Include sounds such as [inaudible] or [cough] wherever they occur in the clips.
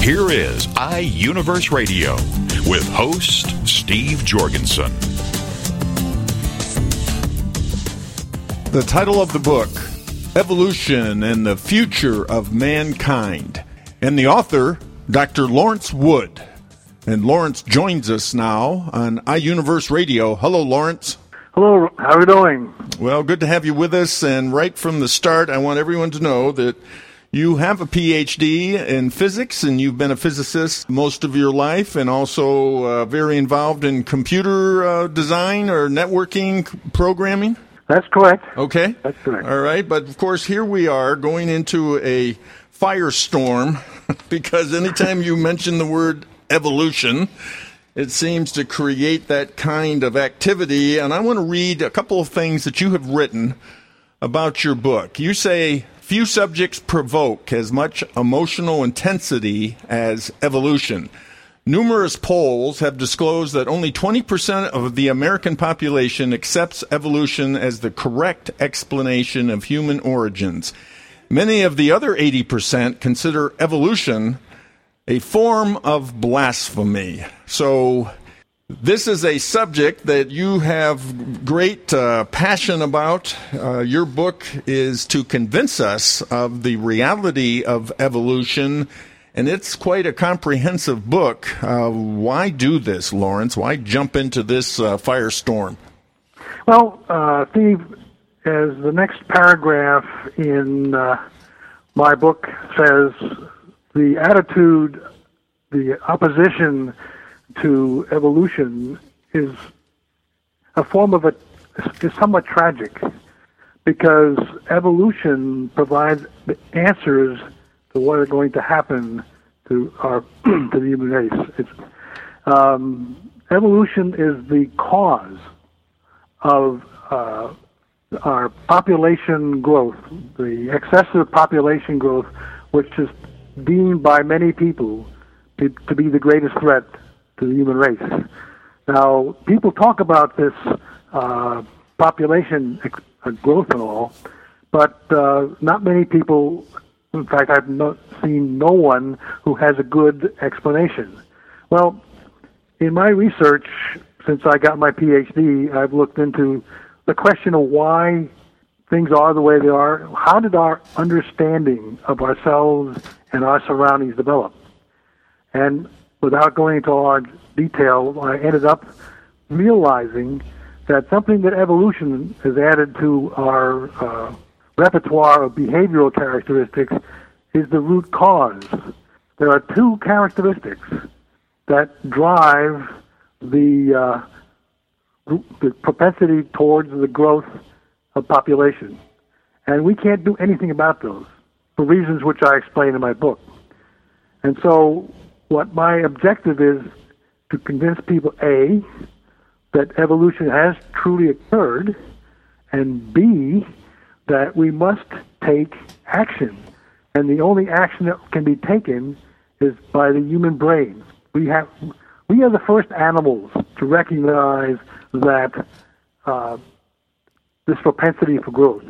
Here is iUniverse Radio with host Steve Jorgensen. The title of the book, Evolution and the Future of Mankind, and the author, Dr. Lawrence Wood. And Lawrence joins us now on iUniverse Radio. Hello, Lawrence. Hello, how are you doing? Well, good to have you with us. And right from the start, I want everyone to know that you have a PhD in physics, and you've been a physicist most of your life, and also uh, very involved in computer uh, design or networking programming. That's correct. Okay. That's correct. All right, but of course, here we are going into a firestorm [laughs] because anytime you mention the word evolution, it seems to create that kind of activity. And I want to read a couple of things that you have written about your book. You say Few subjects provoke as much emotional intensity as evolution. Numerous polls have disclosed that only 20% of the American population accepts evolution as the correct explanation of human origins. Many of the other 80% consider evolution a form of blasphemy. So, this is a subject that you have great uh, passion about. Uh, your book is to convince us of the reality of evolution, and it's quite a comprehensive book. Uh, why do this, Lawrence? Why jump into this uh, firestorm? Well, uh, Steve, as the next paragraph in uh, my book says, the attitude, the opposition to evolution is a form of a is somewhat tragic because evolution provides answers to what are going to happen to our [clears throat] to the human race. Um, evolution is the cause of uh, our population growth, the excessive population growth, which is deemed by many people to, to be the greatest threat to the human race. Now, people talk about this uh, population uh, growth and all, but uh, not many people. In fact, I've no, seen no one who has a good explanation. Well, in my research, since I got my PhD, I've looked into the question of why things are the way they are. How did our understanding of ourselves and our surroundings develop? And without going into large detail, I ended up realizing that something that evolution has added to our uh, repertoire of behavioral characteristics is the root cause. There are two characteristics that drive the, uh, the propensity towards the growth of population. And we can't do anything about those for reasons which I explain in my book. And so what my objective is to convince people A, that evolution has truly occurred, and B, that we must take action. And the only action that can be taken is by the human brain. We have we are the first animals to recognize that uh, this propensity for growth.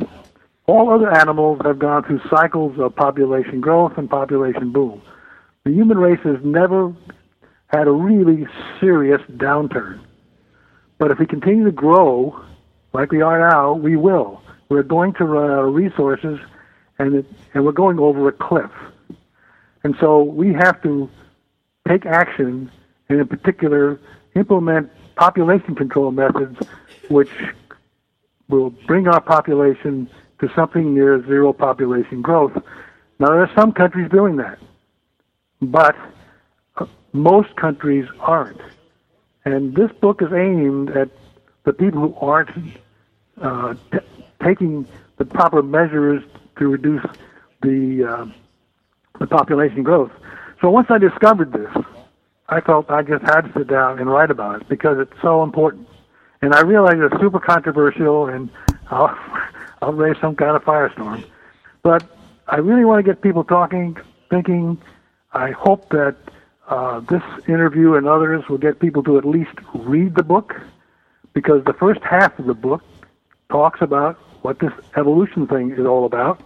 All other animals have gone through cycles of population growth and population boom the human race has never had a really serious downturn. But if we continue to grow like we are now, we will. We're going to run out of resources, and it, and we're going over a cliff. And so we have to take action, and in particular, implement population control methods, which will bring our population to something near zero population growth. Now, there are some countries doing that but most countries aren't. And this book is aimed at the people who aren't uh, t- taking the proper measures to reduce the uh, the population growth. So once I discovered this, I felt I just had to sit down and write about it because it's so important. And I realize it's super controversial and [laughs] I'll, I'll raise some kind of firestorm. But I really want to get people talking, thinking. I hope that uh, this interview and others will get people to at least read the book because the first half of the book talks about what this evolution thing is all about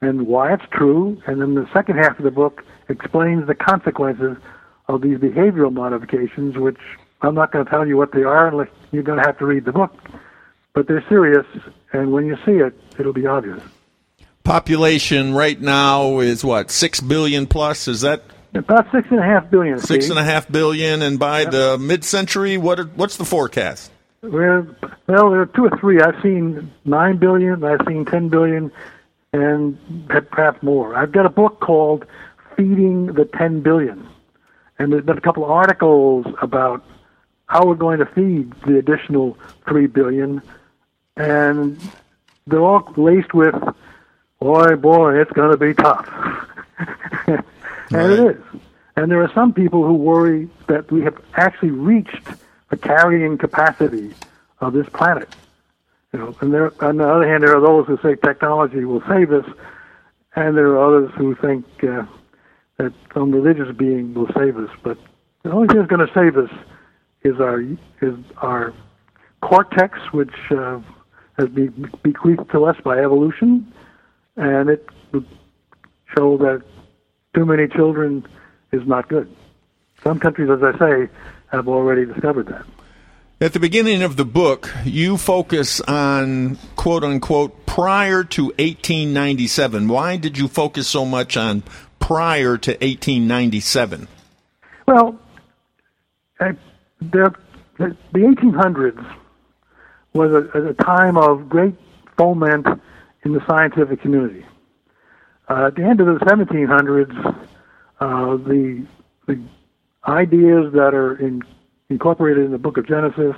and why it's true. And then the second half of the book explains the consequences of these behavioral modifications, which I'm not going to tell you what they are unless you're going to have to read the book. But they're serious, and when you see it, it'll be obvious. Population right now is what six billion plus. Is that about six and a half billion? Six and a half billion, and by yep. the mid-century, what are, what's the forecast? Well, well, there are two or three. I've seen nine billion. I've seen ten billion, and perhaps more. I've got a book called "Feeding the Ten Billion and there's been a couple of articles about how we're going to feed the additional three billion, and they're all laced with, boy, boy, it's going to be tough, [laughs] and right. it is. And there are some people who worry that we have actually reached the carrying capacity of this planet. You know, and there, on the other hand, there are those who say technology will save us, and there are others who think uh, that some religious being will save us. But the only thing that's going to save us is our is our cortex, which uh, has been bequeathed to us by evolution, and it would show that too many children is not good. Some countries, as I say, have already discovered that. At the beginning of the book, you focus on quote unquote prior to 1897. Why did you focus so much on prior to 1897? Well, the, the, 1800s was a, a, time of great foment in the scientific community. Uh, at the end of the 1700s, uh, the, the ideas that are in, incorporated in the book of Genesis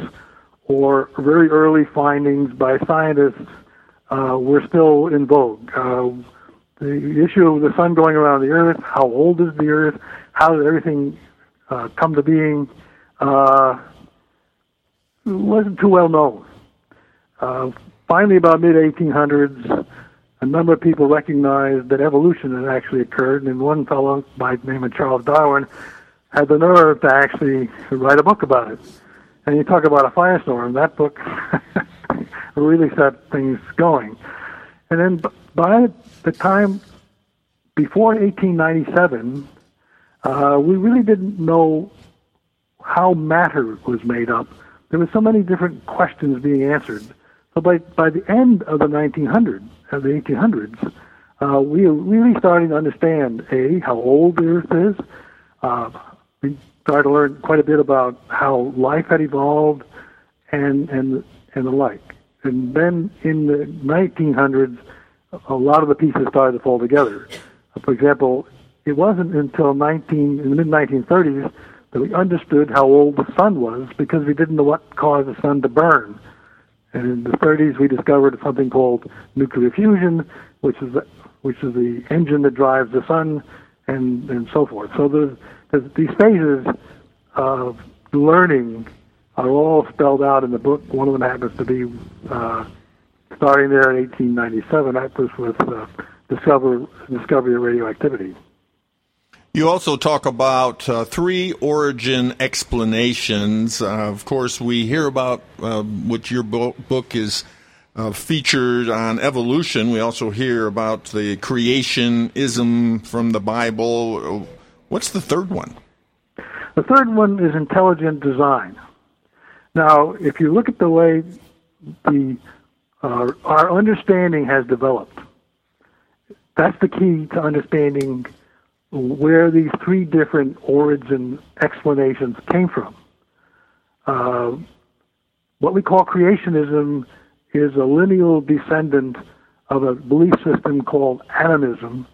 or very early findings by scientists uh, were still in vogue. Uh, the issue of the sun going around the earth, how old is the earth, how did everything uh, come to being, uh, wasn't too well known. Finally, about mid 1800s, a number of people recognized that evolution had actually occurred, and one fellow by the name of Charles Darwin had the nerve to actually write a book about it. And you talk about a firestorm, that book [laughs] really set things going. And then by the time before 1897, uh, we really didn't know how matter was made up. There were so many different questions being answered. So by by the end of the 1900s, of the 1800s, uh, we were really starting to understand a how old the Earth is. Uh, we started to learn quite a bit about how life had evolved, and and and the like. And then in the 1900s, a lot of the pieces started to fall together. For example, it wasn't until 19 in the mid 1930s that we understood how old the sun was because we didn't know what caused the sun to burn. And in the 30s, we discovered something called nuclear fusion, which is the, which is the engine that drives the sun, and and so forth. So there's, there's these phases of learning are all spelled out in the book. One of them happens to be uh, starting there in 1897. That was with uh, discover, discovery of radioactivity. You also talk about uh, three origin explanations. Uh, of course, we hear about uh, what your bo- book is uh, featured on evolution. We also hear about the creationism from the Bible. What's the third one? The third one is intelligent design. Now, if you look at the way the uh, our understanding has developed. That's the key to understanding where these three different origin explanations came from. Uh, what we call creationism is a lineal descendant of a belief system called animism.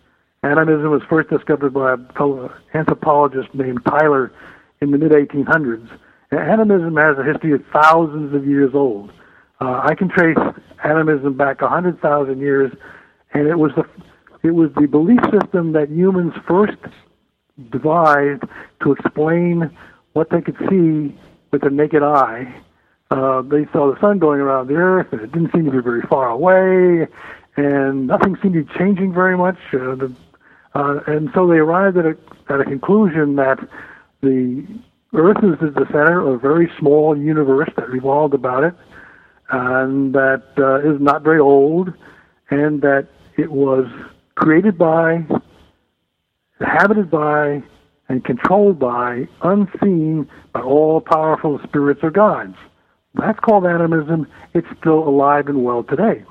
Animism was first discovered by an anthropologist named Tylor in the mid 1800s. Animism has a history of thousands of years old. Uh, I can trace animism back hundred thousand years, and it was the it was the belief system that humans first devised to explain what they could see with their naked eye. Uh, they saw the sun going around the Earth, and it didn't seem to be very far away, and nothing seemed to be changing very much. Uh, the, uh, and so they arrived at a, at a conclusion that the Earth is at the center of a very small universe that revolved about it, and that uh, is not very old, and that it was created by, inhabited by, and controlled by, unseen by all powerful spirits or gods. That's called animism. It's still alive and well today.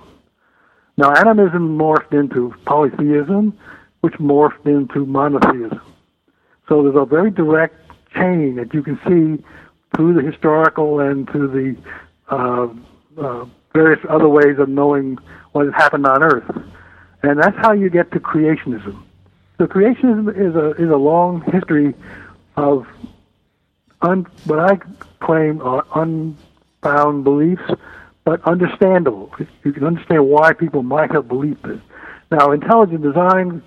Now, animism morphed into polytheism, which morphed into monotheism. So there's a very direct chain that you can see through the historical and to the uh, uh, various other ways of knowing what has happened on Earth. And that's how you get to creationism. So creationism is a is a long history of un, what I claim are unfound beliefs, but understandable. You can understand why people might have believed this. Now, intelligent design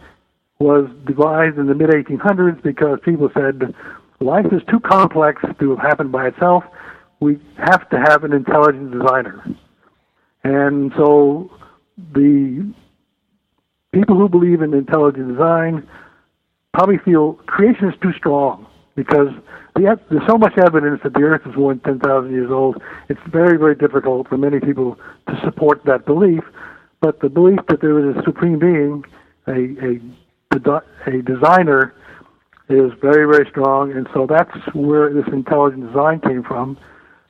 was devised in the mid 1800s because people said life is too complex to have happened by itself. We have to have an intelligent designer. And so the people who believe in intelligent design probably feel creation is too strong because the, there's so much evidence that the Earth is more than 10,000 years old. It's very, very difficult for many people to support that belief. But the belief that there is a supreme being, a, a, a designer, is very, very strong. And so that's where this intelligent design came from.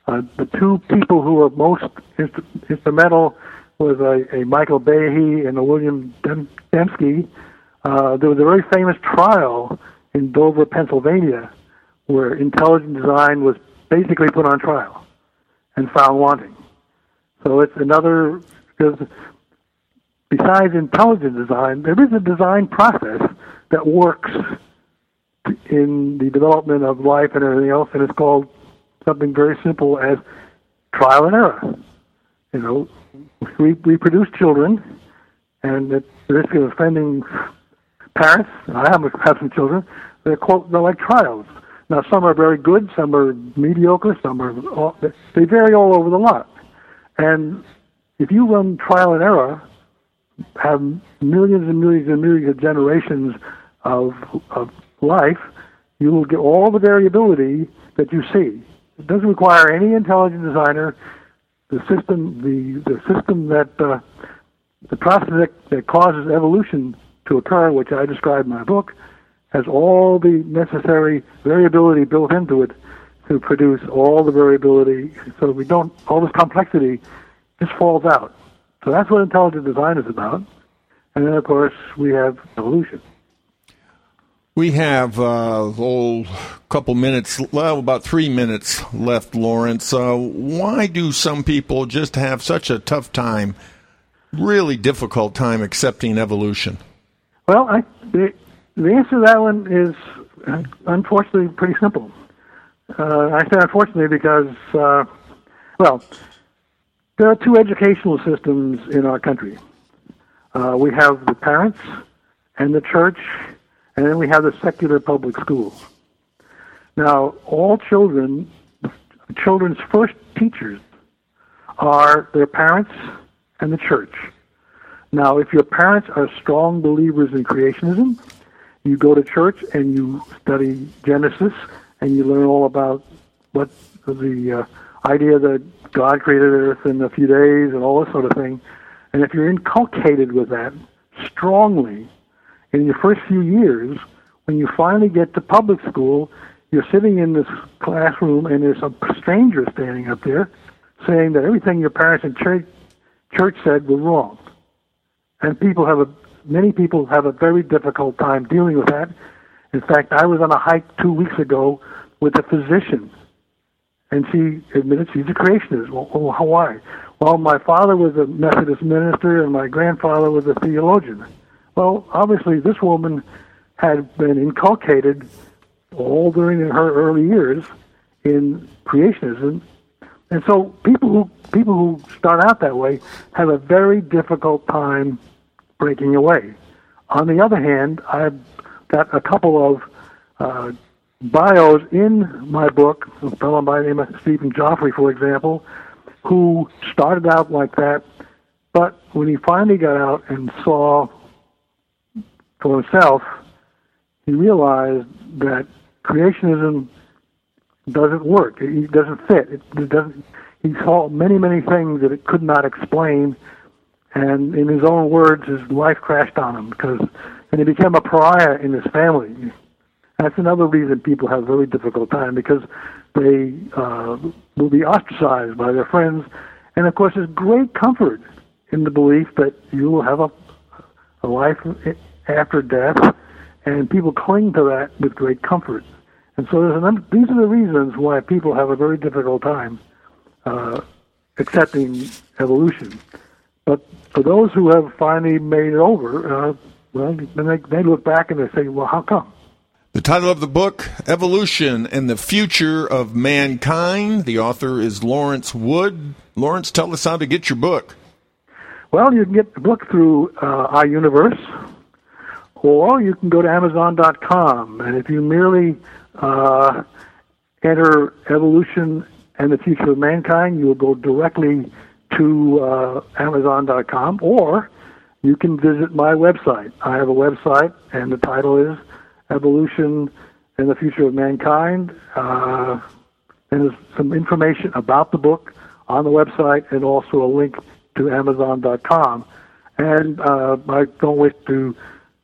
Uh, the two people who were most inst- instrumental was a, a Michael Behe and a William Dembski. Uh, there was a very famous trial in Dover, Pennsylvania, where intelligent design was basically put on trial and found wanting. So it's another because besides intelligent design, there is a design process that works in the development of life and everything else, and it's called something very simple as trial and error. You know, we, we produce children, and at the risk of offending parents, I have, have some children, they're, quote, they're like trials. Now, some are very good, some are mediocre, some are, they vary all over the lot. And if you run trial and error, have millions and millions and millions of generations of, of life, you will get all the variability that you see. It doesn't require any intelligent designer the system the the system that uh, the process that, that causes evolution to occur, which I describe in my book, has all the necessary variability built into it to produce all the variability, so we don't all this complexity just falls out. So that's what intelligent design is about. And then, of course, we have evolution. We have a uh, whole couple minutes, well, about three minutes left, Lawrence. Uh, why do some people just have such a tough time, really difficult time accepting evolution? Well, I, the, the answer to that one is unfortunately pretty simple. Uh, I say unfortunately because, uh, well, there are two educational systems in our country. Uh, we have the parents and the church and then we have the secular public schools. Now, all children, children's first teachers are their parents and the church. Now, if your parents are strong believers in creationism, you go to church and you study Genesis and you learn all about what the uh, idea that God created Earth in a few days and all this sort of thing. And if you're inculcated with that strongly, in your first few years, when you finally get to public school, you're sitting in this classroom and there's a stranger standing up there saying that everything your parents and church, church said was wrong. And people have a, many people have a very difficult time dealing with that. In fact, I was on a hike two weeks ago with a physician, and she admitted she's a creationist. Well, well why? Well, my father was a Methodist minister, and my grandfather was a theologian. Well, obviously, this woman had been inculcated all during her early years in creationism, and so people who people who start out that way have a very difficult time breaking away. On the other hand, I've got a couple of uh, bios in my book. A fellow by the name of Stephen Joffrey, for example, who started out like that, but when he finally got out and saw for himself, he realized that creationism doesn't work. It doesn't fit. It doesn't. He saw many, many things that it could not explain, and in his own words, his life crashed on him because, and he became a pariah in his family. That's another reason people have a very difficult time because they uh, will be ostracized by their friends, and of course, there's great comfort in the belief that you will have a, a life after death, and people cling to that with great comfort. And so there's an, these are the reasons why people have a very difficult time uh, accepting evolution. But for those who have finally made it over, uh, well, then they, they look back and they say, well, how come? The title of the book, Evolution and the Future of Mankind. The author is Lawrence Wood. Lawrence, tell us how to get your book. Well, you can get the book through uh, iUniverse, or you can go to Amazon.com. And if you merely uh, enter evolution and the future of mankind, you will go directly to uh, Amazon.com, or you can visit my website. I have a website, and the title is Evolution and the Future of Mankind. Uh, and there's some information about the book on the website, and also a link to Amazon.com. And uh, I don't wish to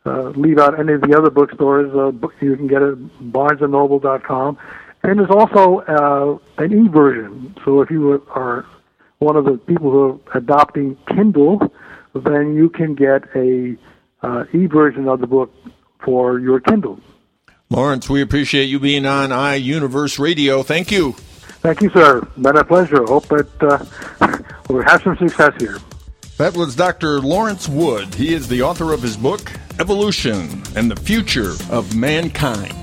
uh, leave out any of the other bookstores. Uh, you can get it at BarnesandNoble.com, and there's also uh, an e-version. So if you are one of the people who are adopting Kindle, then you can get a uh, e-version of the book for your Kindle. Lawrence, we appreciate you being on iUniverse Radio. Thank you. Thank you, sir. Been a pleasure. Hope that uh, [laughs] we'll have some success here. That was Dr. Lawrence Wood. He is the author of his book, Evolution and the Future of Mankind.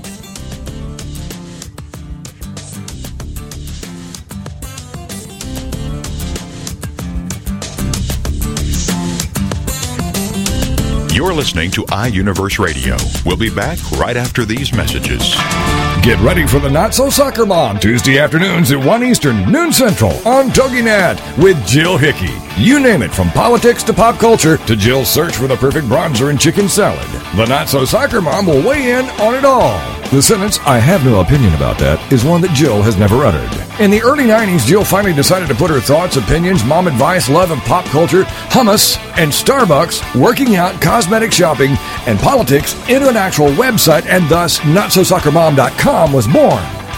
You're listening to iUniverse Radio. We'll be back right after these messages. Get ready for the Not So Soccer Mom Tuesday afternoons at 1 Eastern, noon Central on TogiNet with Jill Hickey. You name it, from politics to pop culture to Jill's search for the perfect bronzer and chicken salad. The Not So Soccer Mom will weigh in on it all. The sentence, I have no opinion about that, is one that Jill has never uttered. In the early 90s, Jill finally decided to put her thoughts, opinions, mom advice, love of pop culture, hummus, and Starbucks, working out, cosmetic shopping, and politics into an actual website, and thus NotSoSoccerMom.com was born.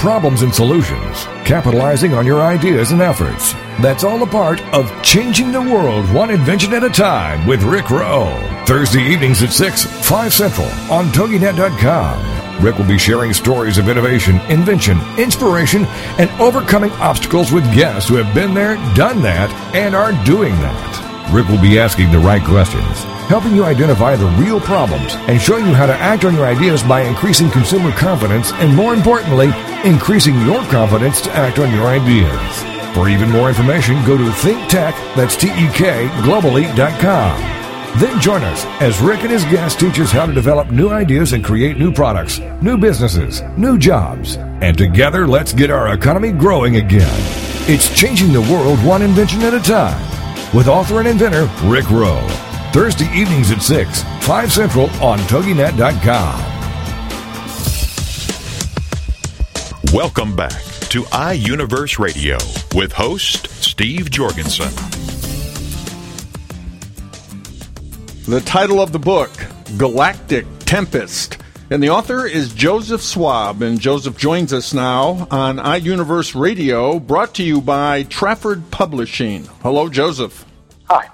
problems and solutions, capitalizing on your ideas and efforts. That's all a part of Changing the World One Invention at a Time with Rick Rowe. Thursday evenings at 6, 5 Central on TogiNet.com. Rick will be sharing stories of innovation, invention, inspiration, and overcoming obstacles with guests who have been there, done that, and are doing that. Rick will be asking the right questions, helping you identify the real problems, and showing you how to act on your ideas by increasing consumer confidence and, more importantly, increasing your confidence to act on your ideas. For even more information, go to ThinkTek, that's T-E-K, globally.com. Then join us as Rick and his guests teach us how to develop new ideas and create new products, new businesses, new jobs. And together, let's get our economy growing again. It's changing the world one invention at a time. With author and inventor Rick Rowe. Thursday evenings at 6, 5 Central on TogiNet.com. Welcome back to iUniverse Radio with host Steve Jorgensen. The title of the book, Galactic Tempest. And the author is Joseph Schwab. And Joseph joins us now on iUniverse Radio, brought to you by Trafford Publishing. Hello, Joseph. Hi.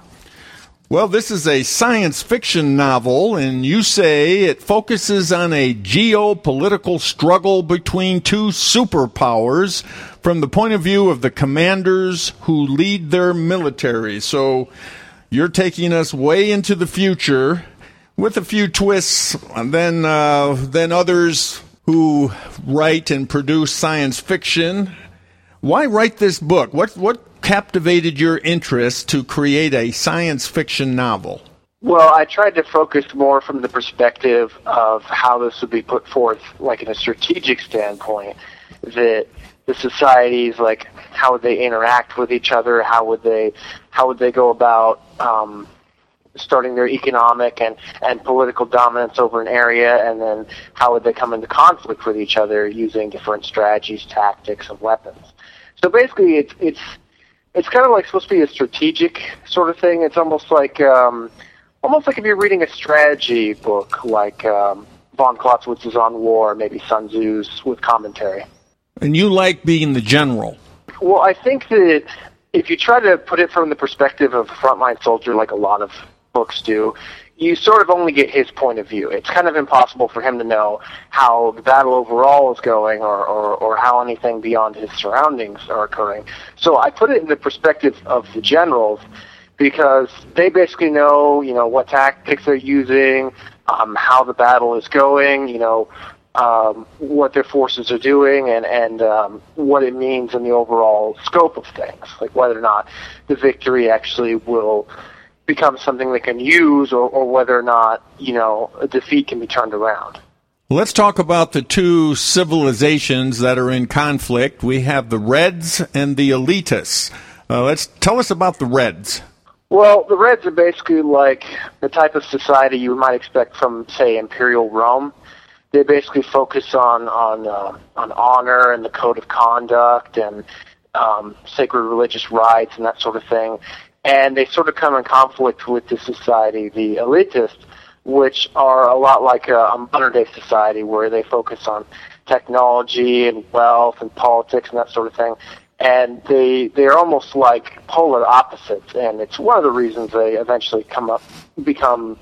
Well, this is a science fiction novel, and you say it focuses on a geopolitical struggle between two superpowers from the point of view of the commanders who lead their military. So you're taking us way into the future with a few twists, and then uh, then others who write and produce science fiction. Why write this book? What what captivated your interest to create a science fiction novel? Well, I tried to focus more from the perspective of how this would be put forth, like in a strategic standpoint, that the societies, like how would they interact with each other, how would they, how would they go about um, starting their economic and, and political dominance over an area, and then how would they come into conflict with each other using different strategies, tactics, and weapons. So basically, it's it's it's kind of like supposed to be a strategic sort of thing. It's almost like um, almost like if you're reading a strategy book, like um, von Clausewitz's on war, maybe Sun Tzu's with commentary. And you like being the general. Well, I think that if you try to put it from the perspective of a frontline soldier, like a lot of books do, you sort of only get his point of view. It's kind of impossible for him to know how the battle overall is going or, or, or how anything beyond his surroundings are occurring. So I put it in the perspective of the generals because they basically know, you know, what tactics they're using, um, how the battle is going, you know, um, what their forces are doing, and and um, what it means in the overall scope of things, like whether or not the victory actually will become something they can use or, or whether or not, you know, a defeat can be turned around. Let's talk about the two civilizations that are in conflict. We have the Reds and the Elitists. Uh, let's tell us about the Reds. Well, the Reds are basically like the type of society you might expect from, say, Imperial Rome. They basically focus on on uh, on honor and the code of conduct and um, sacred religious rites and that sort of thing and they sort of come in conflict with the society, the elitists, which are a lot like a, a modern day society where they focus on technology and wealth and politics and that sort of thing. And they they're almost like polar opposites, and it's one of the reasons they eventually come up become,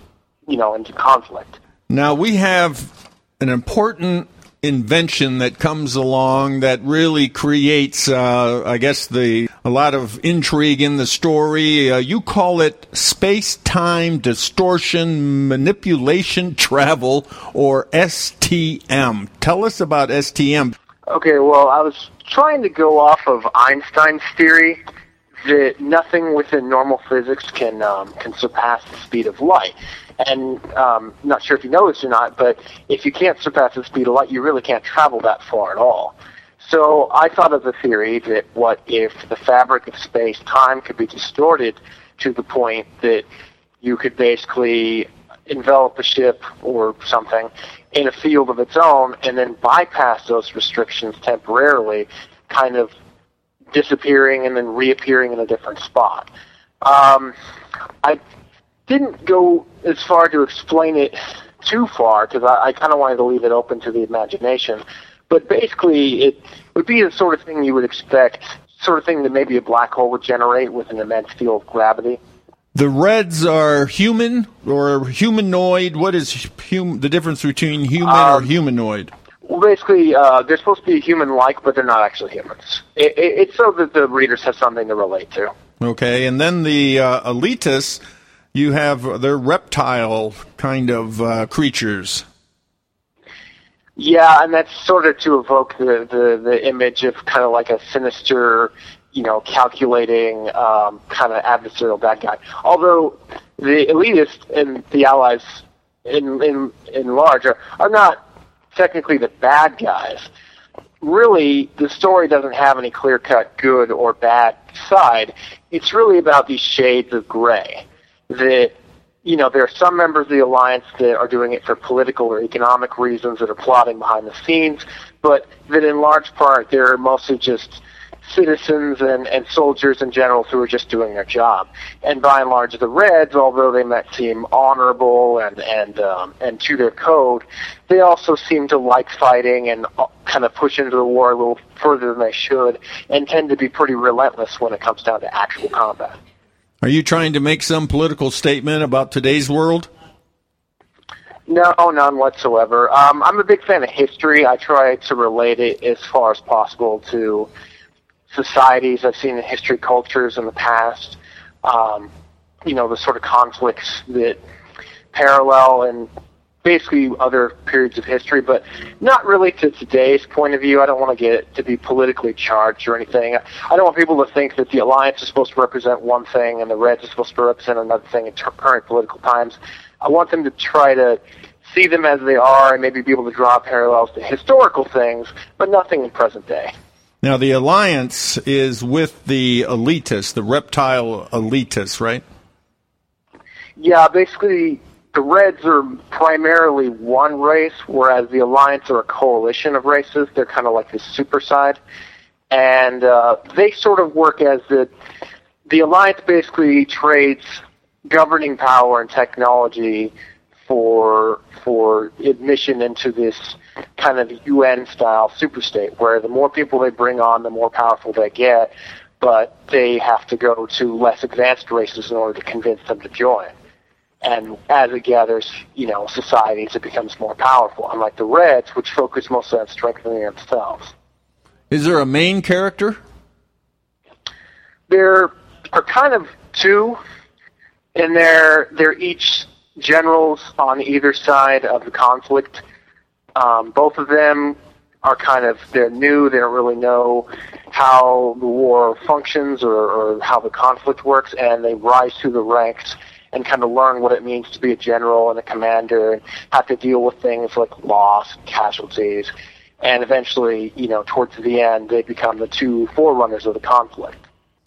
you know, into conflict. Now we have an important invention that comes along that really creates, uh, I guess, the a lot of intrigue in the story. Uh, you call it space-time distortion manipulation [laughs] travel, or STM. Tell us about STM. Okay, well, I was trying to go off of Einstein's theory that nothing within normal physics can um, can surpass the speed of light. And um, not sure if you know this or not, but if you can't surpass the speed of light, you really can't travel that far at all. So I thought of the theory that what if the fabric of space time could be distorted to the point that you could basically envelop a ship or something in a field of its own and then bypass those restrictions temporarily, kind of disappearing and then reappearing in a different spot. Um, I didn't go as far to explain it too far because I, I kind of wanted to leave it open to the imagination. But basically, it would be the sort of thing you would expect, sort of thing that maybe a black hole would generate with an immense field of gravity. The reds are human or humanoid. What is hum- the difference between human um, or humanoid? Well, basically, uh, they're supposed to be human-like, but they're not actually humans. It, it, it's so that the readers have something to relate to. Okay, and then the uh, elitists you have they're reptile kind of uh, creatures. Yeah, and that's sort of to evoke the, the, the image of kind of like a sinister, you know, calculating um, kind of adversarial bad guy. Although the elitists and the allies in in in large are, are not technically the bad guys. Really, the story doesn't have any clear cut good or bad side. It's really about these shades of gray that you know there are some members of the alliance that are doing it for political or economic reasons that are plotting behind the scenes, but that in large part they're mostly just citizens and, and soldiers and generals who are just doing their job. And by and large, the Reds, although they might seem honorable and and um, and to their code, they also seem to like fighting and uh, kind of push into the war a little further than they should, and tend to be pretty relentless when it comes down to actual combat. Are you trying to make some political statement about today's world? No, none whatsoever. Um, I'm a big fan of history. I try to relate it as far as possible to societies I've seen in history, cultures in the past. Um, you know, the sort of conflicts that parallel and basically other periods of history, but not really to today's point of view. I don't want to get to be politically charged or anything. I don't want people to think that the alliance is supposed to represent one thing and the Reds is supposed to represent another thing in current political times. I want them to try to see them as they are and maybe be able to draw parallels to historical things, but nothing in present day. Now, the alliance is with the elitists, the reptile elitists, right? Yeah, basically, the Reds are primarily one race, whereas the Alliance are a coalition of races. They're kind of like the super side. And uh, they sort of work as the. The Alliance basically trades governing power and technology for for admission into this kind of UN style superstate where the more people they bring on, the more powerful they get, but they have to go to less advanced races in order to convince them to join. And as it gathers, you know, societies, it becomes more powerful. Unlike the Reds, which focus mostly on strengthening themselves. Is there a main character? There are kind of two, and they're they're each generals on either side of the conflict. Um, both of them are kind of they're new. They don't really know how the war functions or, or how the conflict works, and they rise through the ranks and kind of learn what it means to be a general and a commander, and have to deal with things like loss, and casualties, and eventually, you know, towards the end, they become the two forerunners of the conflict.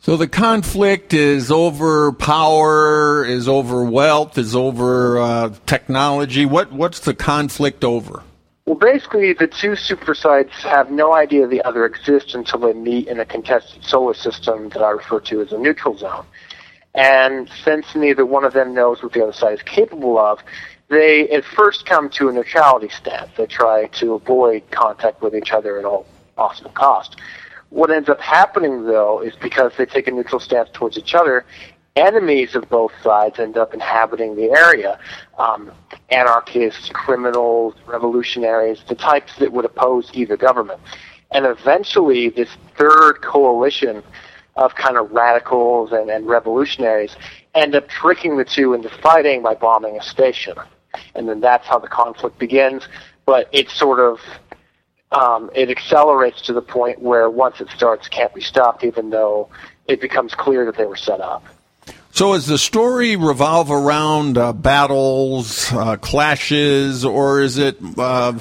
So the conflict is over power, is over wealth, is over uh, technology. What what's the conflict over? Well, basically, the two super sites have no idea the other exists until they meet in a contested solar system that I refer to as a neutral zone. And since neither one of them knows what the other side is capable of, they at first come to a neutrality stance. They try to avoid contact with each other at all possible cost. What ends up happening, though, is because they take a neutral stance towards each other, enemies of both sides end up inhabiting the area. Um, anarchists, criminals, revolutionaries, the types that would oppose either government. And eventually, this third coalition of kind of radicals and, and revolutionaries end up tricking the two into fighting by bombing a station. And then that's how the conflict begins. But it sort of um, it accelerates to the point where once it starts, can't be stopped, even though it becomes clear that they were set up. So, does the story revolve around uh, battles, uh, clashes, or is it uh,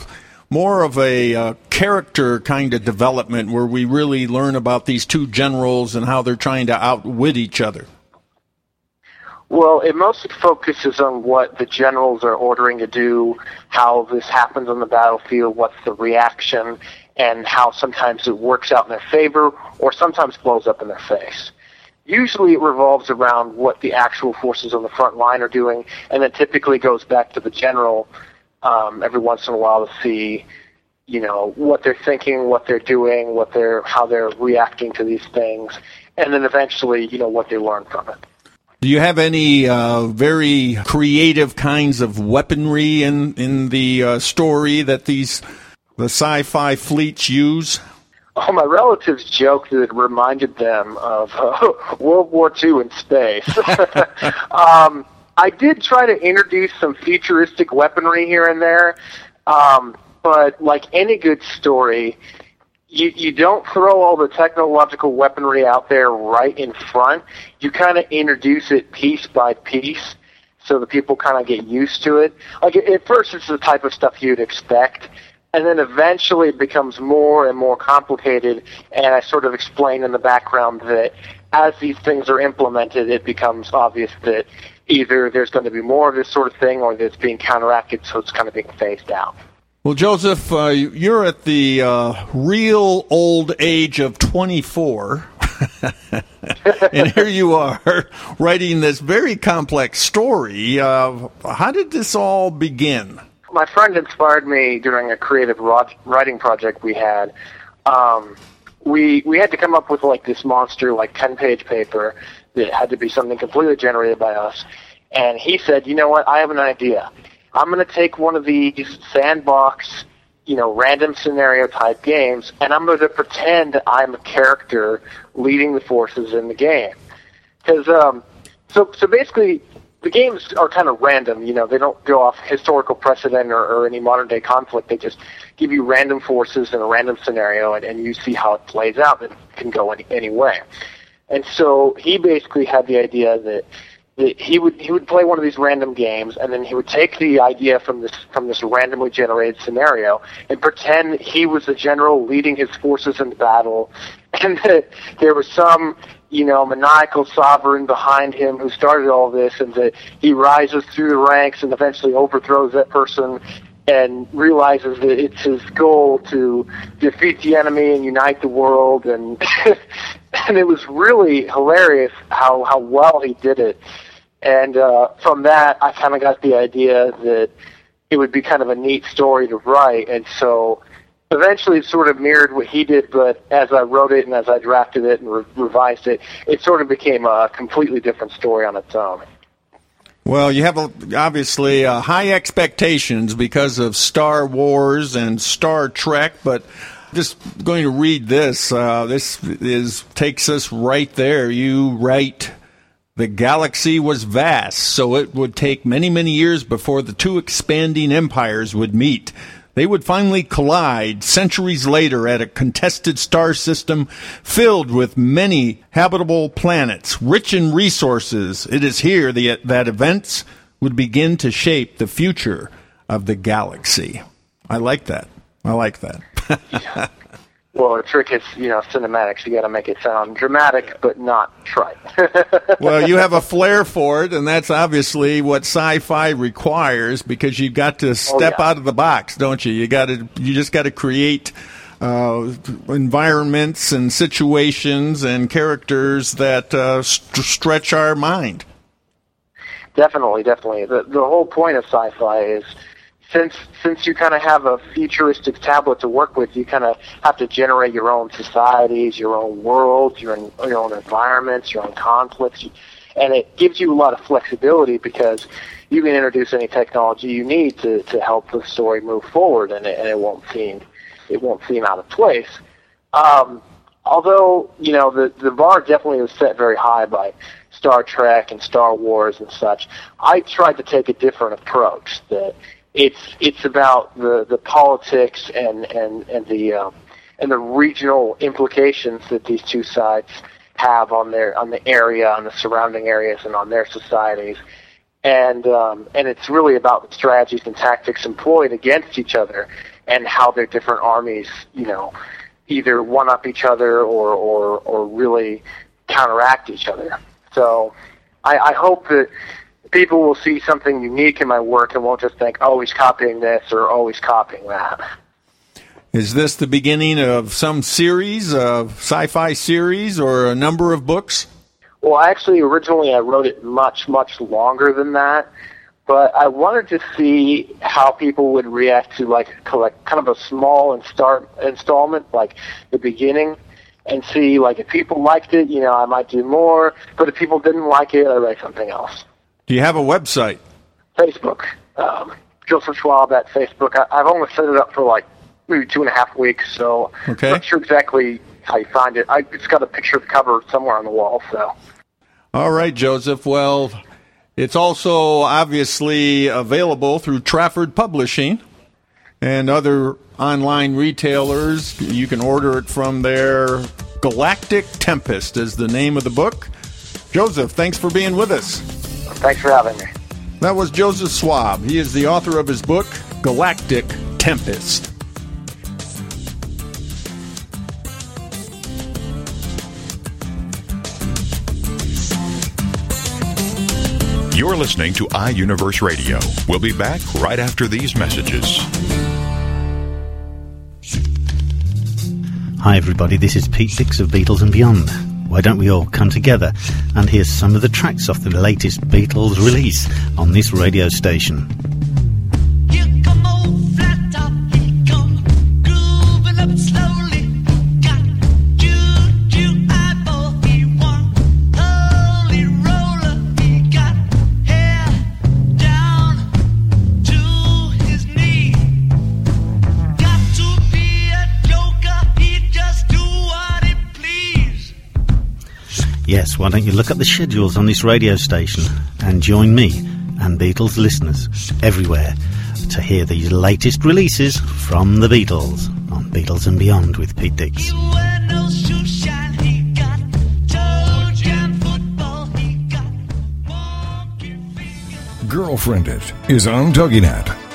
more of a uh, character kind of development where we really learn about these two generals and how they're trying to outwit each other? Well, it mostly focuses on what the generals are ordering to do, how this happens on the battlefield, what's the reaction, and how sometimes it works out in their favor or sometimes blows up in their face. Usually it revolves around what the actual forces on the front line are doing, and then typically goes back to the general um, every once in a while to see, you know, what they're thinking, what they're doing, what they're how they're reacting to these things, and then eventually, you know, what they learn from it. Do you have any uh, very creative kinds of weaponry in in the uh, story that these the sci-fi fleets use? Oh, my relatives joked that it reminded them of uh, [laughs] World War II in space. [laughs] um, I did try to introduce some futuristic weaponry here and there, um, but like any good story, you you don't throw all the technological weaponry out there right in front. You kind of introduce it piece by piece, so the people kind of get used to it. Like at first, it's the type of stuff you'd expect, and then eventually it becomes more and more complicated. And I sort of explain in the background that as these things are implemented, it becomes obvious that either there's going to be more of this sort of thing, or that it's being counteracted, so it's kind of being phased out. Well, Joseph, uh, you're at the uh, real old age of 24. [laughs] and here you are writing this very complex story. Uh, how did this all begin? My friend inspired me during a creative writing project we had. Um, we we had to come up with like this monster, like ten page paper that had to be something completely generated by us. And he said, you know what? I have an idea. I'm going to take one of these sandbox, you know, random scenario type games, and I'm going to pretend I'm a character leading the forces in the game. Because, um, so, so basically, the games are kind of random. You know, they don't go off historical precedent or, or any modern day conflict. They just give you random forces in a random scenario, and, and you see how it plays out. It can go any, any way. And so he basically had the idea that he would he would play one of these random games and then he would take the idea from this from this randomly generated scenario and pretend he was the general leading his forces into battle [laughs] and that there was some you know maniacal sovereign behind him who started all this and that he rises through the ranks and eventually overthrows that person and realizes that it's his goal to defeat the enemy and unite the world and [laughs] and it was really hilarious how how well he did it and uh, from that, I kind of got the idea that it would be kind of a neat story to write. And so eventually it sort of mirrored what he did, but as I wrote it and as I drafted it and re- revised it, it sort of became a completely different story on its own. Well, you have obviously uh, high expectations because of Star Wars and Star Trek, but just going to read this. Uh, this is takes us right there. You write the galaxy was vast, so it would take many, many years before the two expanding empires would meet. They would finally collide centuries later at a contested star system filled with many habitable planets, rich in resources. It is here the, that events would begin to shape the future of the galaxy. I like that. I like that. [laughs] Well, the trick is, you know, cinematics. You got to make it sound dramatic, but not trite. [laughs] well, you have a flair for it, and that's obviously what sci-fi requires because you've got to step oh, yeah. out of the box, don't you? You got to, you just got to create uh, environments and situations and characters that uh, st- stretch our mind. Definitely, definitely. The the whole point of sci-fi is since since you kind of have a futuristic tablet to work with, you kind of have to generate your own societies, your own worlds, your own, your own environments, your own conflicts, and it gives you a lot of flexibility because you can introduce any technology you need to to help the story move forward, and it, and it won't seem it won't seem out of place. Um, although you know the the bar definitely was set very high by Star Trek and Star Wars and such. I tried to take a different approach that it's it's about the the politics and and and the um, and the regional implications that these two sides have on their on the area, on the surrounding areas, and on their societies. And um, and it's really about the strategies and tactics employed against each other, and how their different armies, you know, either one up each other or or or really counteract each other. So I, I hope that people will see something unique in my work and won't just think, oh, he's copying this or oh, he's copying that. Is this the beginning of some series, of sci-fi series, or a number of books? Well, actually, originally I wrote it much, much longer than that, but I wanted to see how people would react to like collect kind of a small and start installment, like the beginning, and see like if people liked it, you know, I might do more. But if people didn't like it, I write something else. Do you have a website? Facebook. Um, Joseph Schwab at Facebook. I, have only set it up for like maybe two and a half weeks, so okay. I'm not sure exactly how you find it. I, it's got a picture of the cover somewhere on the wall, so. All right, Joseph. Well, it's also obviously available through Trafford Publishing and other online retailers. You can order it from there. Galactic Tempest is the name of the book. Joseph, thanks for being with us. Thanks for having me. That was Joseph Schwab. He is the author of his book, Galactic Tempest. You're listening to iUniverse Radio. We'll be back right after these messages. Hi, everybody. This is Pete Six of Beatles and Beyond. Why don't we all come together and hear some of the tracks off the latest Beatles release on this radio station? Yes, why don't you look up the schedules on this radio station and join me and Beatles listeners everywhere to hear these latest releases from the Beatles on Beatles and Beyond with Pete Dix. Girlfriend It is on TogiNet.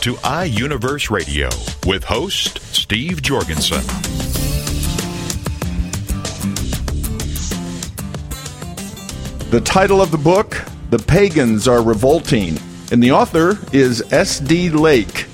to iUniverse Radio with host Steve Jorgensen. The title of the book, The Pagans Are Revolting, and the author is S.D. Lake.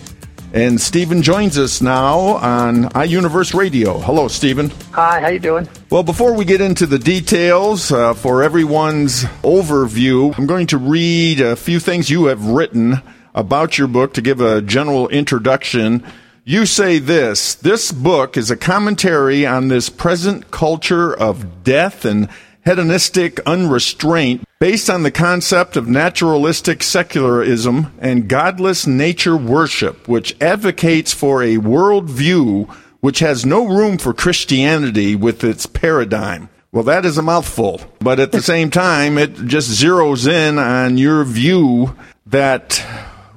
And Stephen joins us now on iUniverse Radio. Hello, Stephen. Hi, how you doing? Well, before we get into the details uh, for everyone's overview, I'm going to read a few things you have written about your book to give a general introduction. You say this this book is a commentary on this present culture of death and hedonistic unrestraint based on the concept of naturalistic secularism and godless nature worship, which advocates for a worldview which has no room for Christianity with its paradigm. Well, that is a mouthful, but at the [laughs] same time, it just zeroes in on your view that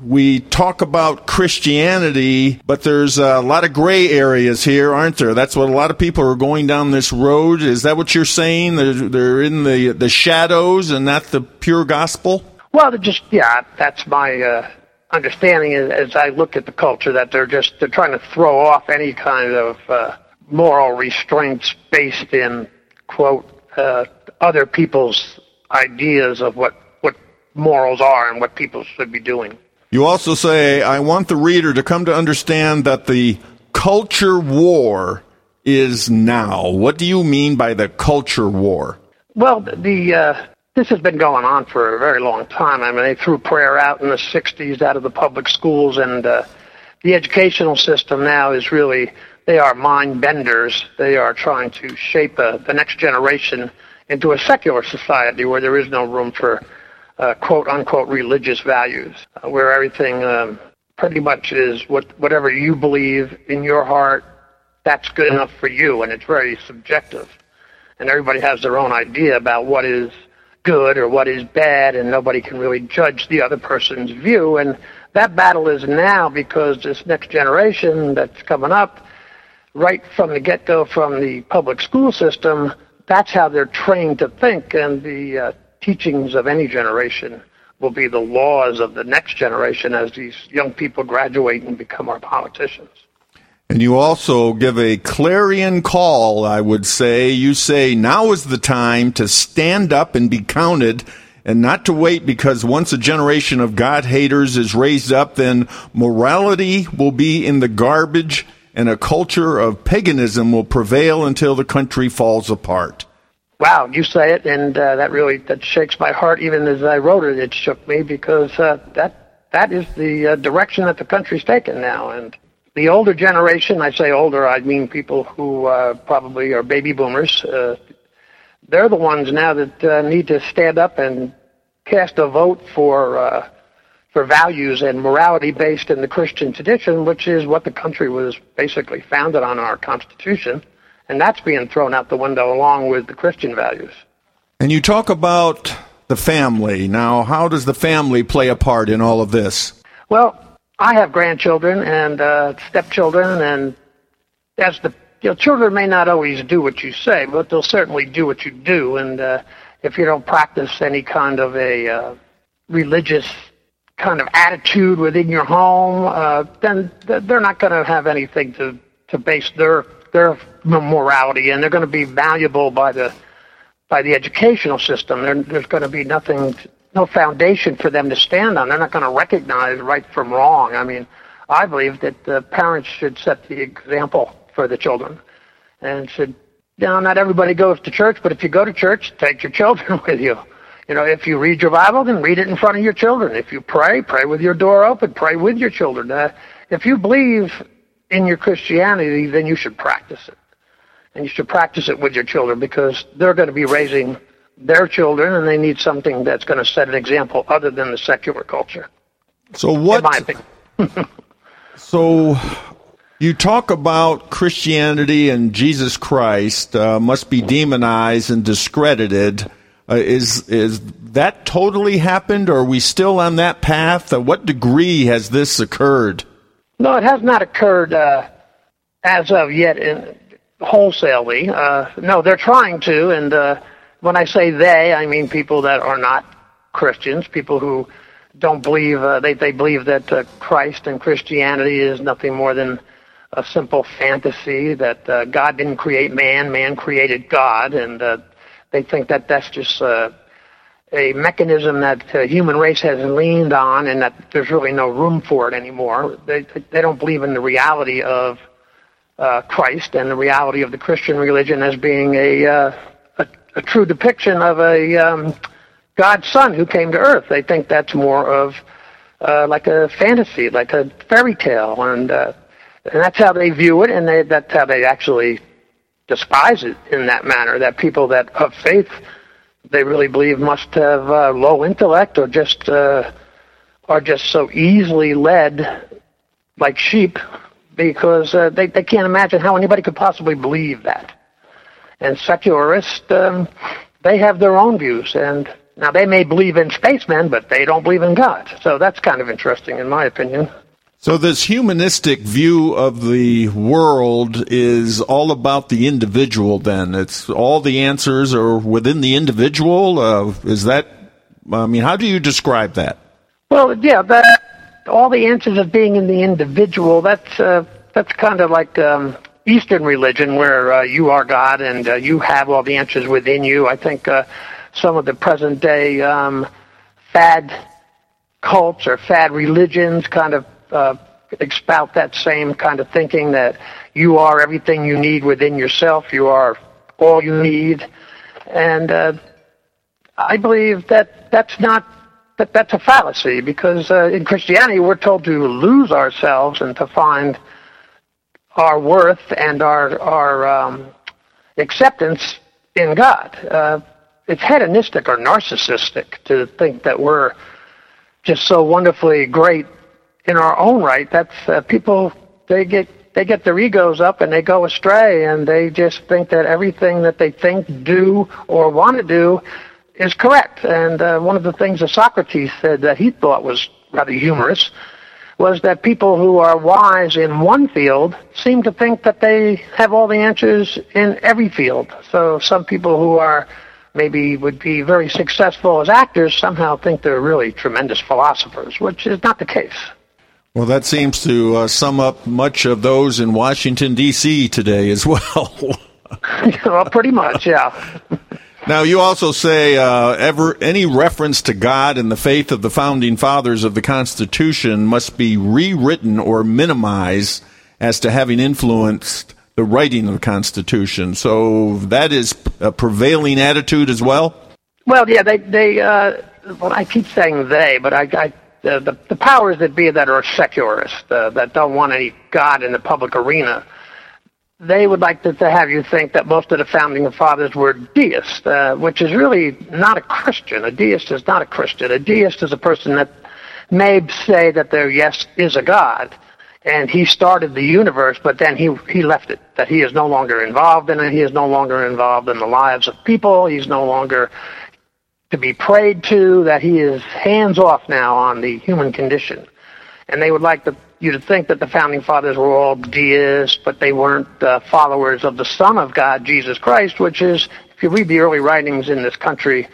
we talk about Christianity, but there's a lot of gray areas here, aren't there? That's what a lot of people are going down this road. Is that what you're saying? They're, they're in the, the shadows and not the pure gospel? Well, just, yeah, that's my uh, understanding as, I look at the culture, that they're just, they're trying to throw off any kind of uh, moral restraints based in, quote, uh, other people's ideas of what, what morals are and what people should be doing. You also say, I want the reader to come to understand that the culture war is now. What do you mean by the culture war? Well, the uh, this has been going on for a very long time. I mean, they threw prayer out in the '60s out of the public schools, and uh, the educational system now is really they are mind benders. They are trying to shape uh, the next generation into a secular society where there is no room for uh, quote unquote religious values, uh, where everything um, pretty much is what whatever you believe in your heart, that's good enough for you, and it's very subjective, and everybody has their own idea about what is good or what is bad, and nobody can really judge the other person's view, and that battle is now because this next generation that's coming up, right from the get-go from the public school system, that's how they're trained to think, and the uh, teachings of any generation will be the laws of the next generation as these young people graduate and become our politicians. And you also give a clarion call, I would say. You say, now is the time to stand up and be counted and not to wait because once a generation of God haters is raised up, then morality will be in the garbage and a culture of paganism will prevail until the country falls apart. Wow, you say it, and uh, that really that shakes my heart. Even as I wrote it, it shook me because uh, that that is the uh, direction that the country's taken now. And the older generation, I say older, I mean people who uh, probably are baby boomers. Uh, they're the ones now that uh, need to stand up and cast a vote for uh, for values and morality based in the Christian tradition, which is what the country was basically founded on our Constitution and that's being thrown out the window along with the Christian values. And you talk about the family. Now, how does the family play a part in all of this? Well, I have grandchildren and uh, stepchildren, and as the you know, children may not always do what you say, but they'll certainly do what you do. And uh, if you don't practice any kind of a uh, religious kind of attitude within your home, uh, then they're not going to have anything to to base their their morality, and they're going to be valuable by the by the educational system. There, there's going to be nothing, no foundation for them to stand on. They're not going to recognize right from wrong. I mean, I believe that the parents should set the example for the children, and should. You know, not everybody goes to church, but if you go to church, take your children [laughs] with you. You know, if you read your Bible, then read it in front of your children. If you pray, pray with your door open. Pray with your children. Uh, if you believe in your Christianity, then you should practice it. And you should practice it with your children because they're going to be raising their children and they need something that's going to set an example other than the secular culture. So what? [laughs] [laughs] so you talk about Christianity and Jesus Christ uh, must be demonized and discredited. Uh, is is that totally happened, or are we still on that path? Uh, what degree has this occurred? No, it has not occurred uh, as of yet in, wholesalely. Uh, no, they're trying to, and uh, when I say they, I mean people that are not Christians, people who don't believe uh, they they believe that uh, Christ and Christianity is nothing more than a simple fantasy that uh, God didn't create man, man created God, and uh, they think that that's just uh, a mechanism that the human race has leaned on and that there's really no room for it anymore. They, they don't believe in the reality of uh, Christ and the reality of the Christian religion as being a, uh, a, a true depiction of a um, God's Son who came to earth. They think that's more of uh, like a fantasy, like a fairy tale, and uh, and that's how they view it, and they, that's how they actually despise it in that manner. That people that of faith they really believe must have uh, low intellect or just uh, are just so easily led like sheep because uh, they they can't imagine how anybody could possibly believe that. And secularists, um, they have their own views, and now they may believe in spacemen, but they don't believe in God. So that's kind of interesting, in my opinion. So, this humanistic view of the world is all about the individual, then? It's all the answers are within the individual? Uh, is that, I mean, how do you describe that? Well, yeah, that, all the answers of being in the individual, that's, uh, that's kind of like um, Eastern religion where uh, you are God and uh, you have all the answers within you. I think uh, some of the present day um, fad cults or fad religions kind of uh, expout that same kind of thinking that you are everything you need within yourself, you are all you need, and uh, I believe that that's not that that's a fallacy because uh, in Christianity we're told to lose ourselves and to find our worth and our our um, acceptance in God. Uh, it's hedonistic or narcissistic to think that we're just so wonderfully great in our own right, that's uh, people they get they get their egos up and they go astray and they just think that everything that they think, do, or want to do is correct. And uh, one of the things that Socrates said that he thought was rather humorous was that people who are wise in one field seem to think that they have all the answers in every field. So some people who are maybe would be very successful as actors somehow think they're really tremendous philosophers, which is not the case. Well, that seems to uh, sum up much of those in Washington, D.C. today as [laughs] well. [laughs] well, pretty much, yeah. Now, you also say uh, ever any reference to God and the faith of the founding fathers of the Constitution must be rewritten or minimized as to having influenced the writing of the Constitution. So that is a prevailing attitude as well. Well, yeah, they they. Uh, well, I keep saying they, but I, I the, the, the powers that be that are secularist, uh, that don't want any God in the public arena, they would like to, to have you think that most of the founding fathers were deists, uh, which is really not a Christian. A deist is not a Christian. A deist is a person that may say that there, yes, is a God, and he started the universe, but then he he left it. That he is no longer involved in it. He is no longer involved in the lives of people. He's no longer to be prayed to, that he is hands off now on the human condition. And they would like to, you to think that the founding fathers were all deists, but they weren't uh, followers of the Son of God, Jesus Christ, which is if you read the early writings in this country,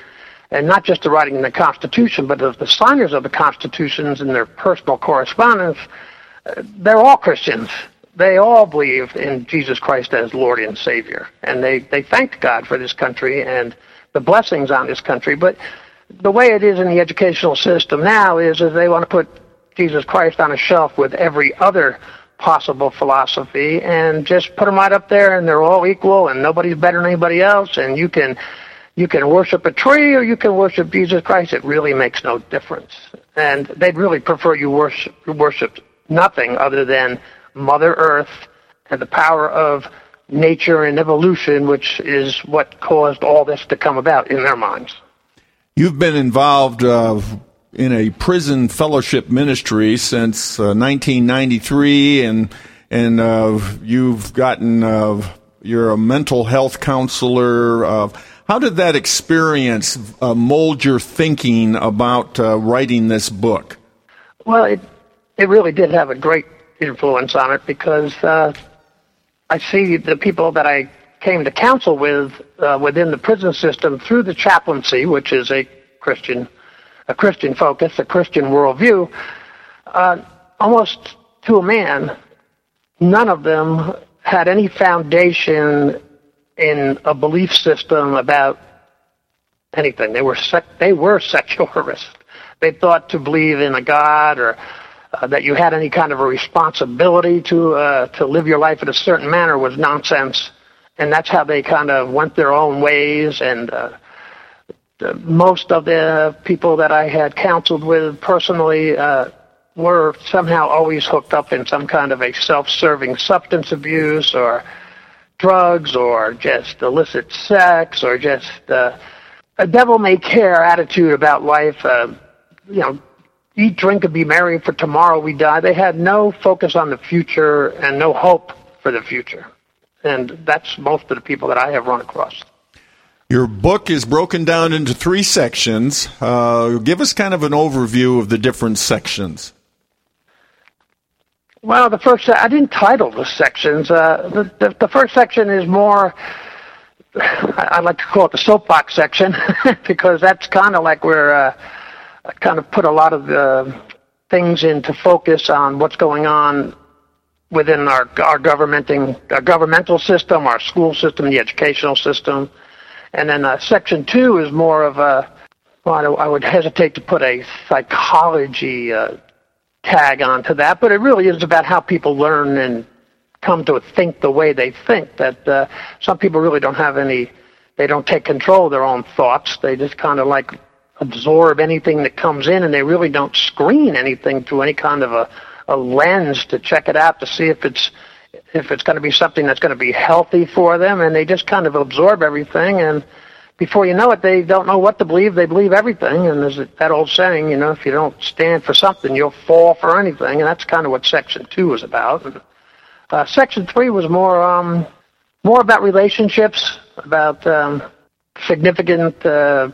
and not just the writing in the Constitution, but of the signers of the Constitutions and their personal correspondence, they're all Christians. They all believe in Jesus Christ as Lord and Savior, and they they thanked God for this country and the blessings on this country. But the way it is in the educational system now is, that they want to put Jesus Christ on a shelf with every other possible philosophy and just put them right up there and they're all equal and nobody's better than anybody else and you can you can worship a tree or you can worship Jesus Christ. It really makes no difference. And they'd really prefer you worship, worship nothing other than Mother Earth and the power of nature and evolution, which is what caused all this to come about in their minds. You've been involved uh, in a prison fellowship ministry since uh, 1993, and and uh, you've gotten uh, you're a mental health counselor. Uh, how did that experience uh, mold your thinking about writing this book? Well, it it really did have a great influence on it because I see the people that I came to counsel with uh, within the prison system through the chaplaincy, which is a Christian, a Christian focus, a Christian worldview, uh, almost to a man, none of them had any foundation in a belief system about anything. They were sec- they were [laughs] secularists. They thought to believe in a God or uh, that you had any kind of a responsibility to uh, to live your life in a certain manner was nonsense and that's how they kind of went their own ways. And uh, the, most of the people that I had counseled with personally uh, were somehow always hooked up in some kind of a self-serving substance abuse or drugs or just illicit sex or just uh, a devil may care attitude about life. Uh, you know, eat, drink, and be merry, for tomorrow we die. They had no focus on the future and no hope for the future. And that's most of the people that I have run across. Your book is broken down into three sections. Uh, give us kind of an overview of the different sections. Well, the first I didn't title the sections. Uh, the, the, the first section is more. I like to call it the soapbox section [laughs] because that's kind of like where uh, I kind of put a lot of the things into focus on what's going on within our our governmenting our governmental system, our school system, the educational system, and then uh, section two is more of a well, I would hesitate to put a psychology uh, tag onto that, but it really is about how people learn and come to think the way they think. That uh, some people really don't have any, they don't take control of their own thoughts. They just kind of like absorb anything that comes in, and they really don't screen anything through any kind of a a lens to check it out to see if it's if it's going to be something that's going to be healthy for them, and they just kind of absorb everything, and before you know it, they don't know what to believe. They believe everything, and there's that old saying, you know, if you don't stand for something, you'll fall for anything, and that's kind of what Section Two is about. Uh, section Three was more um, more about relationships, about um, significant uh,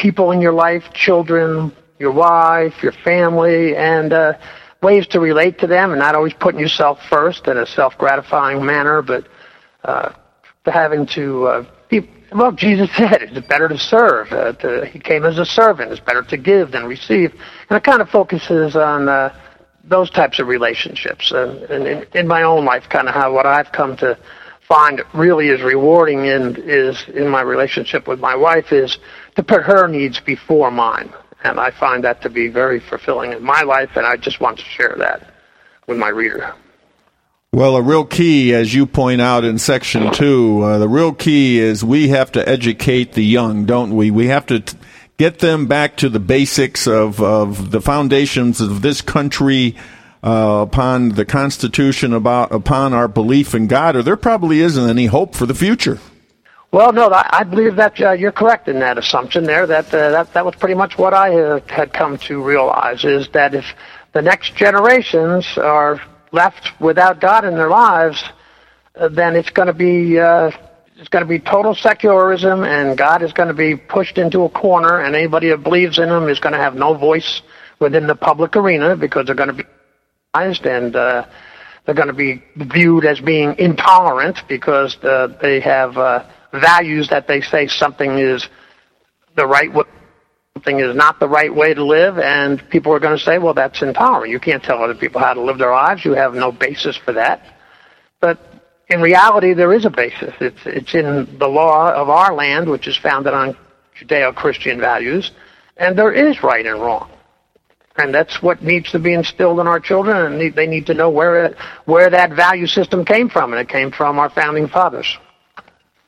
people in your life, children, your wife, your family, and uh, ways to relate to them and not always putting yourself first in a self-gratifying manner, but uh, having to uh, be. Well, Jesus [laughs] said it's better to serve. Uh, to, he came as a servant. It's better to give than receive, and it kind of focuses on uh, those types of relationships. And, and in, in my own life, kind of how what I've come to find really is rewarding in is in my relationship with my wife is to put her needs before mine and I find that to be very fulfilling in my life, and I just want to share that with my reader. Well, a real key, as you point out in section two, uh, the real key is we have to educate the young, don't we? We have to t- get them back to the basics of, of the foundations of this country uh, upon the Constitution, about upon our belief in God, or there probably isn't any hope for the future. Well, no, I believe that uh, you're correct in that assumption there. That uh, that that was pretty much what I had come to realize is that if the next generations are left without God in their lives, uh, then it's going to be uh, it's going to be total secularism, and God is going to be pushed into a corner, and anybody that believes in Him is going to have no voice within the public arena because they're going to be and uh, they're going to be viewed as being intolerant because uh, they have. Uh, values that they say something is the right way, something is not the right way to live, and people are going to say, well, that's intolerant. You can't tell other people how to live their lives. You have no basis for that. But in reality, there is a basis. It's, it's in the law of our land, which is founded on Judeo-Christian values, and there is right and wrong. And that's what needs to be instilled in our children, and they need to know where, it, where that value system came from, and it came from our founding fathers.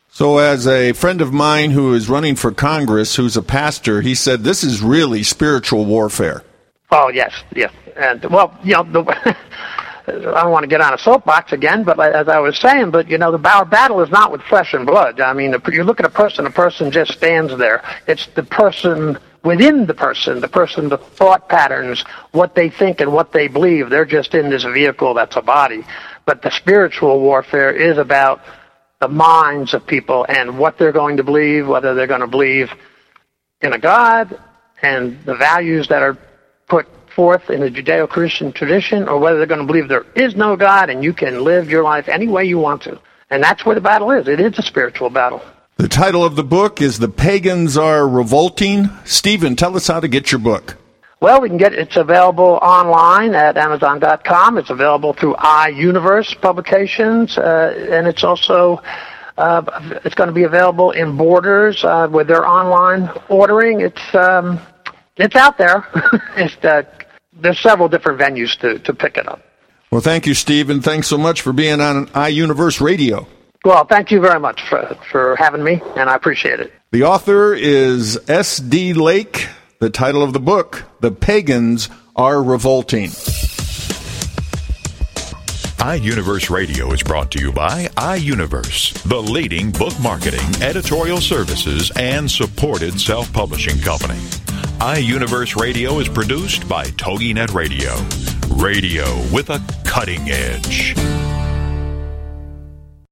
So, as a friend of mine who is running for Congress, who's a pastor, he said this is really spiritual warfare. Oh yes, yes, and well, you know, the, [laughs] I don't want to get on a soapbox again, but as I was saying, but you know, the our battle is not with flesh and blood. I mean, you look at a person, a person just stands there. It's the person within the person, the person, the thought patterns, what they think and what they believe. They're just in this vehicle that's a body. But the spiritual warfare is about the minds of people and what they're going to believe, whether they're going to believe in a God and the values that are put forth in the Judeo Christian tradition, or whether they're going to believe there is no God and you can live your life any way you want to. And that's where the battle is. It is a spiritual battle. The title of the book is The Pagans Are Revolting. Stephen, tell us how to get your book. Well, we can get it. it's available online at Amazon.com. It's available through iUniverse Publications, uh, and it's also uh, it's going to be available in Borders uh, with their online ordering. It's um, it's out there. [laughs] it's, uh, there's several different venues to, to pick it up. Well, thank you, Stephen. Thanks so much for being on iUniverse Radio. Well, thank you very much for, for having me, and I appreciate it. The author is S.D. Lake. The title of the book, The Pagans Are Revolting. iUniverse Radio is brought to you by iUniverse, the leading book marketing, editorial services, and supported self publishing company. iUniverse Radio is produced by TogiNet Radio. Radio with a cutting edge.